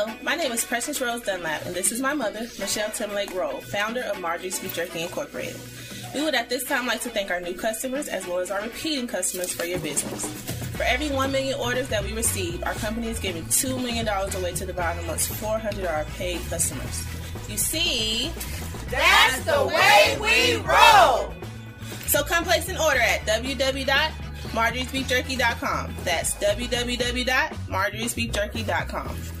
Hello, my name is Precious Rose Dunlap, and this is my mother, Michelle Timlake Roll, founder of Marjorie's Beef Jerky Incorporated. We would at this time like to thank our new customers as well as our repeating customers for your business. For every 1 million orders that we receive, our company is giving $2 million away to divide amongst 400 of our paid customers. You see, that's the way we roll! So come place an order at www.marjoriesbeefjerky.com. That's www.marjoriesbeefjerky.com.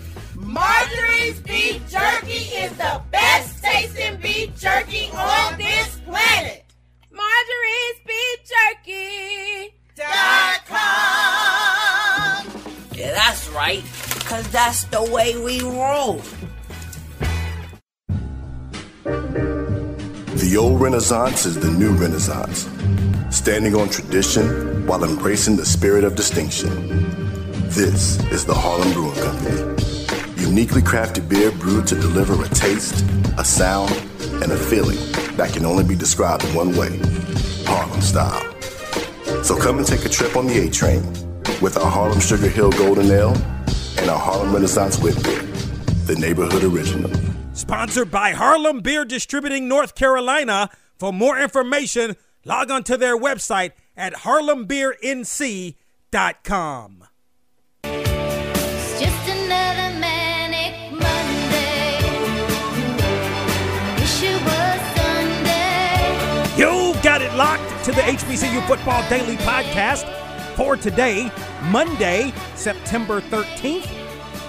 Marjorie's Beef Jerky is the best tasting beef jerky on this planet. Marjorie's Beef Jerky. Dot com. Yeah, that's right, because that's the way we roll. The old Renaissance is the new Renaissance, standing on tradition while embracing the spirit of distinction. This is the Harlem Brewing Company uniquely crafted beer brewed to deliver a taste, a sound, and a feeling that can only be described in one way Harlem style. So come and take a trip on the A train with our Harlem Sugar Hill Golden Ale and our Harlem Renaissance Wit Beer, the neighborhood original. Sponsored by Harlem Beer Distributing North Carolina. For more information, log on to their website at harlembeernc.com. got to the HBCU Football Daily Podcast for today, Monday, September 13th.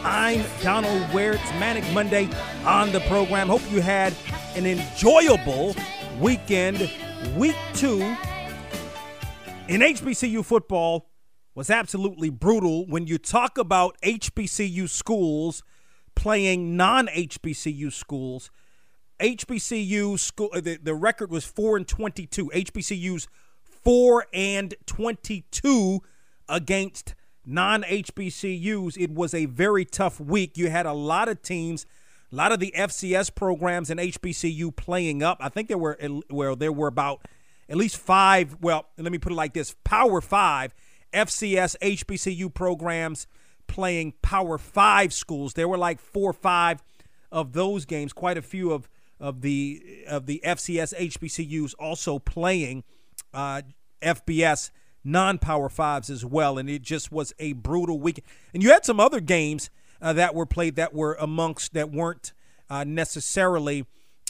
I'm Donald Ware. It's Manic Monday on the program. Hope you had an enjoyable weekend. Week two in HBCU football was absolutely brutal. When you talk about HBCU schools playing non HBCU schools, HBCU school uh, the, the record was 4 and 22. HBCU's 4 and 22 against non-HBCUs. It was a very tough week. You had a lot of teams, a lot of the FCS programs and HBCU playing up. I think there were well there were about at least 5, well, let me put it like this, Power 5 FCS HBCU programs playing Power 5 schools. There were like 4 or 5 of those games, quite a few of of the of the FCS HBCUs also playing uh, FBS non-power fives as well, and it just was a brutal week. And you had some other games uh, that were played that were amongst that weren't uh, necessarily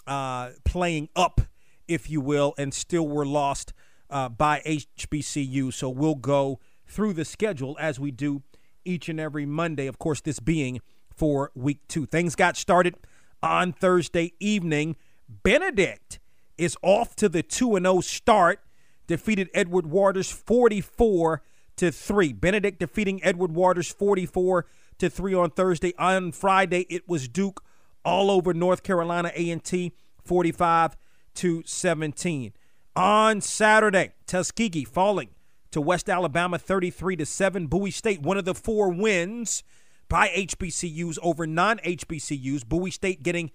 uh, playing up, if you will, and still were lost uh, by HBCU. So we'll go through the schedule as we do each and every Monday. Of course, this being for week two. Things got started on Thursday evening. Benedict is off to the 2 0 start, defeated Edward Waters 44 to 3. Benedict defeating Edward Waters 44 to 3 on Thursday. On Friday, it was Duke all over North Carolina A&T 45 to 17. On Saturday, Tuskegee falling to West Alabama 33 to 7. Bowie State, one of the four wins by HBCUs over non HBCUs. Bowie State getting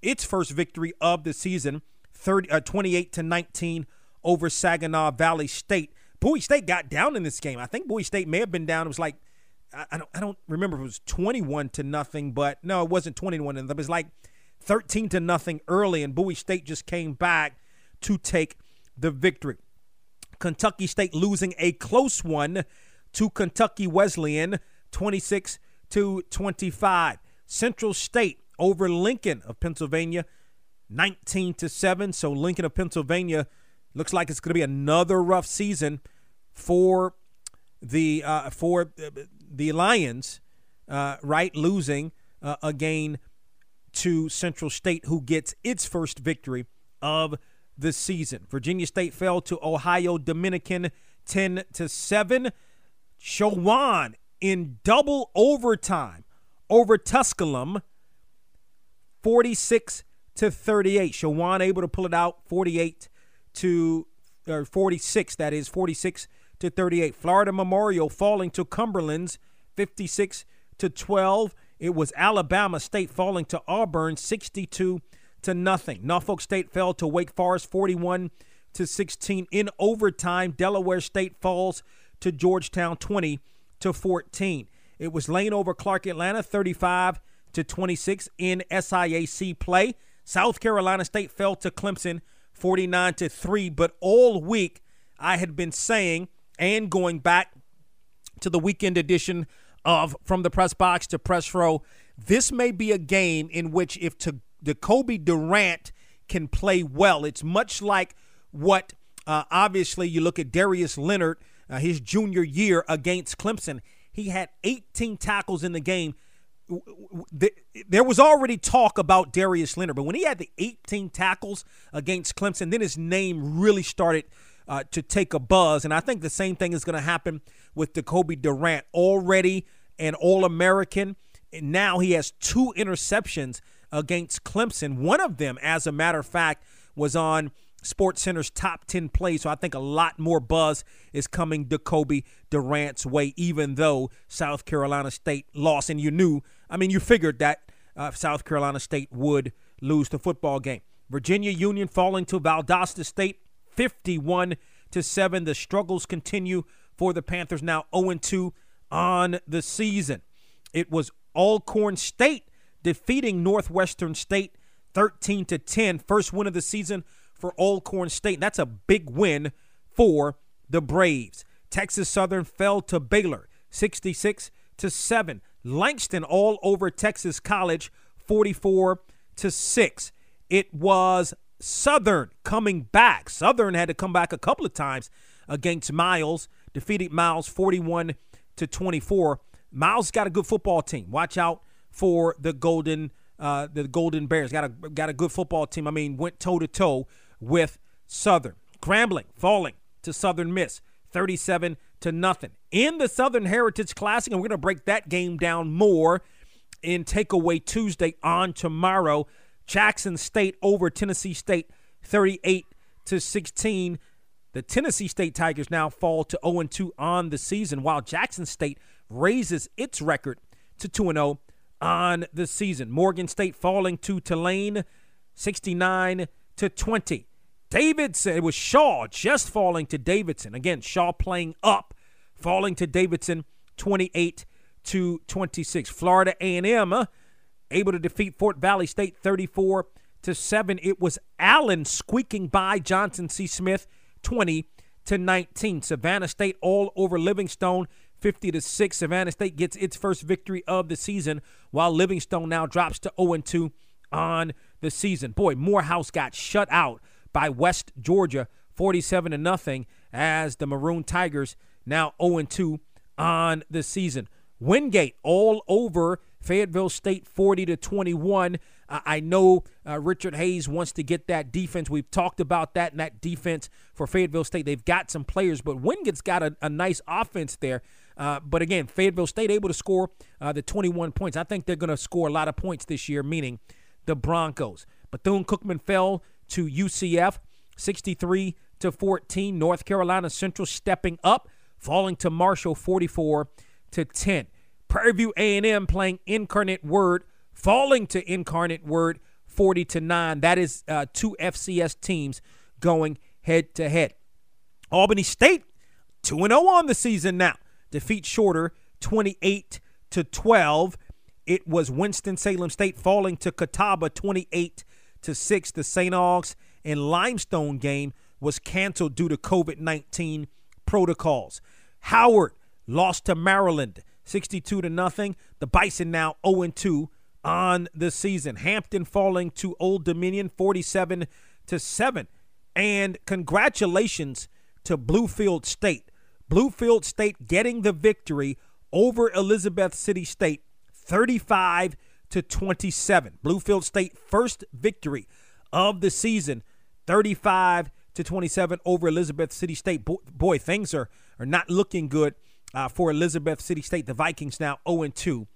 its first victory of the season, 30, uh, 28 to 19 over Saginaw Valley State. Bowie State got down in this game. I think Bowie State may have been down. It was like I don't I don't remember if it was 21 to nothing, but no, it wasn't 21 and it was like 13 to nothing early and Bowie State just came back to take the victory. Kentucky State losing a close one to Kentucky Wesleyan 26 to 25. Central State over Lincoln of Pennsylvania, 19 to 7. So Lincoln of Pennsylvania looks like it's going to be another rough season for the uh, for the Lions, uh, right? Losing uh, again to Central State, who gets its first victory of the season. Virginia State fell to Ohio Dominican 10 to 7. Chowan in double overtime over Tusculum, 46 to 38. Chowan able to pull it out 48 to or 46 that is 46 to 38. Florida Memorial falling to Cumberland's 56 to 12. It was Alabama State falling to Auburn 62 to nothing. Norfolk State fell to Wake Forest 41 to 16 in overtime. Delaware State falls to Georgetown 20 to 14. It was Lane over Clark Atlanta 35 to 26 in SIAC play. South Carolina State fell to Clemson 49 to 3, but all week I had been saying and going back to the weekend edition of From the Press Box to Press Row, this may be a game in which if to Jacoby Durant can play well, it's much like what uh, obviously you look at Darius Leonard, uh, his junior year against Clemson. He had 18 tackles in the game. There was already talk about Darius Leonard, but when he had the 18 tackles against Clemson, then his name really started uh, to take a buzz. And I think the same thing is going to happen with Jacoby Durant. Already an All American. And now he has two interceptions against Clemson. One of them, as a matter of fact, was on SportsCenter's top 10 plays. So I think a lot more buzz is coming Jacoby Durant's way, even though South Carolina State lost. And you knew, I mean, you figured that uh, South Carolina State would lose the football game. Virginia Union falling to Valdosta State 51 to 7. The struggles continue for the Panthers now 0 2 on the season. It was Alcorn State defeating Northwestern State 13 to 10. First win of the season for Alcorn State. That's a big win for the Braves. Texas Southern fell to Baylor 66 to 7. Langston all over Texas College 44 to 6. It was Southern coming back. Southern had to come back a couple of times against Miles, defeated Miles 41 to 24. Miles got a good football team. Watch out for the Golden uh, the Golden Bears. Got a got a good football team. I mean, went toe to toe with Southern. Grambling falling to Southern Miss 37 to nothing. In the Southern Heritage Classic, and we're going to break that game down more in Takeaway Tuesday on tomorrow. Jackson State over Tennessee State 38 to 16. The Tennessee State Tigers now fall to 0 2 on the season, while Jackson State raises its record to 2 0 on the season. Morgan State falling to Tulane 69 to 20. Davidson, it was Shaw just falling to Davidson. Again, Shaw playing up, falling to Davidson 28 to 26. Florida A&M uh, able to defeat Fort Valley State 34 to 7. It was Allen squeaking by Johnson C. Smith 20 to 19. Savannah State all over Livingstone 50 to 6. Savannah State gets its first victory of the season while Livingstone now drops to 0 2 on the season. Boy, Morehouse got shut out by West Georgia 47 to nothing as the Maroon Tigers now 0 2 on the season. Wingate all over Fayetteville State 40 to 21. Uh, I know uh, Richard Hayes wants to get that defense. We've talked about that and that defense for Fayetteville State. They've got some players, but Wingate's got a, a nice offense there. Uh, but again, Fayetteville State able to score uh, the 21 points. I think they're going to score a lot of points this year, meaning the Broncos. Bethune Cookman fell to UCF 63 to 14. North Carolina Central stepping up, falling to Marshall 44 to 10. Prairie View A&M playing Incarnate Word, falling to Incarnate Word 40 to 9. That is uh, two FCS teams going head to head. Albany State 2 0 on the season now. Defeat Shorter 28 to 12. It was Winston-Salem State falling to Catawba 28 to 6. The St. Augs and Limestone game was canceled due to COVID-19 protocols. Howard lost to Maryland 62 to nothing. The Bison now 0 2 on the season. Hampton falling to Old Dominion 47 to 7. And congratulations to Bluefield State. Bluefield State getting the victory over Elizabeth City State 35 to 27. Bluefield State first victory of the season 35 to 27 over Elizabeth City State. Boy, things are are not looking good uh, for Elizabeth City State. The Vikings now 0 2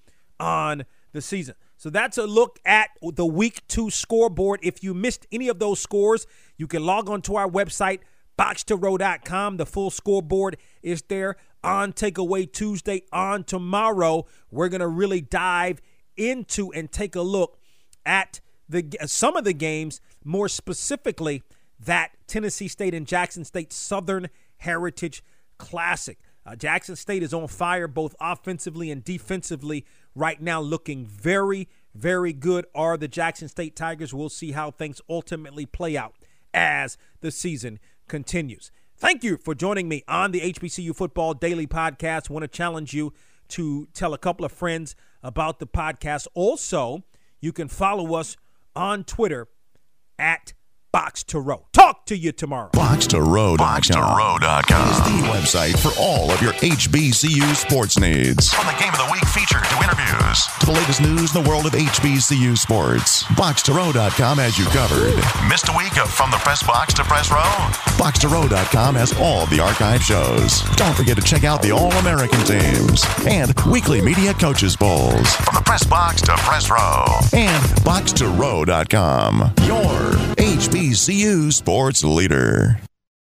on the season. So that's a look at the week two scoreboard. If you missed any of those scores, you can log on to our website, boxtorow.com. The full scoreboard is there on Takeaway Tuesday. On tomorrow, we're going to really dive into and take a look at the some of the games, more specifically that Tennessee State and Jackson State Southern Heritage Classic. Uh, Jackson State is on fire both offensively and defensively right now, looking very, very good are the Jackson State Tigers. We'll see how things ultimately play out as the season continues. Thank you for joining me on the HBCU Football Daily Podcast. I want to challenge you to tell a couple of friends about the podcast. Also, you can follow us on Twitter at Box to Row. Talk to you tomorrow. Box to Row. Box to Row.com is the website for all of your HBCU sports needs. From the game of the week feature to interviews to the latest news in the world of HBCU sports. Box to Row.com has you covered. Missed a week of From the Press Box to Press Row? Box to Row.com has all the archive shows. Don't forget to check out the All American teams and weekly media coaches polls. From the Press Box to Press Row and Box to Row.com. Your HBCU sports leader.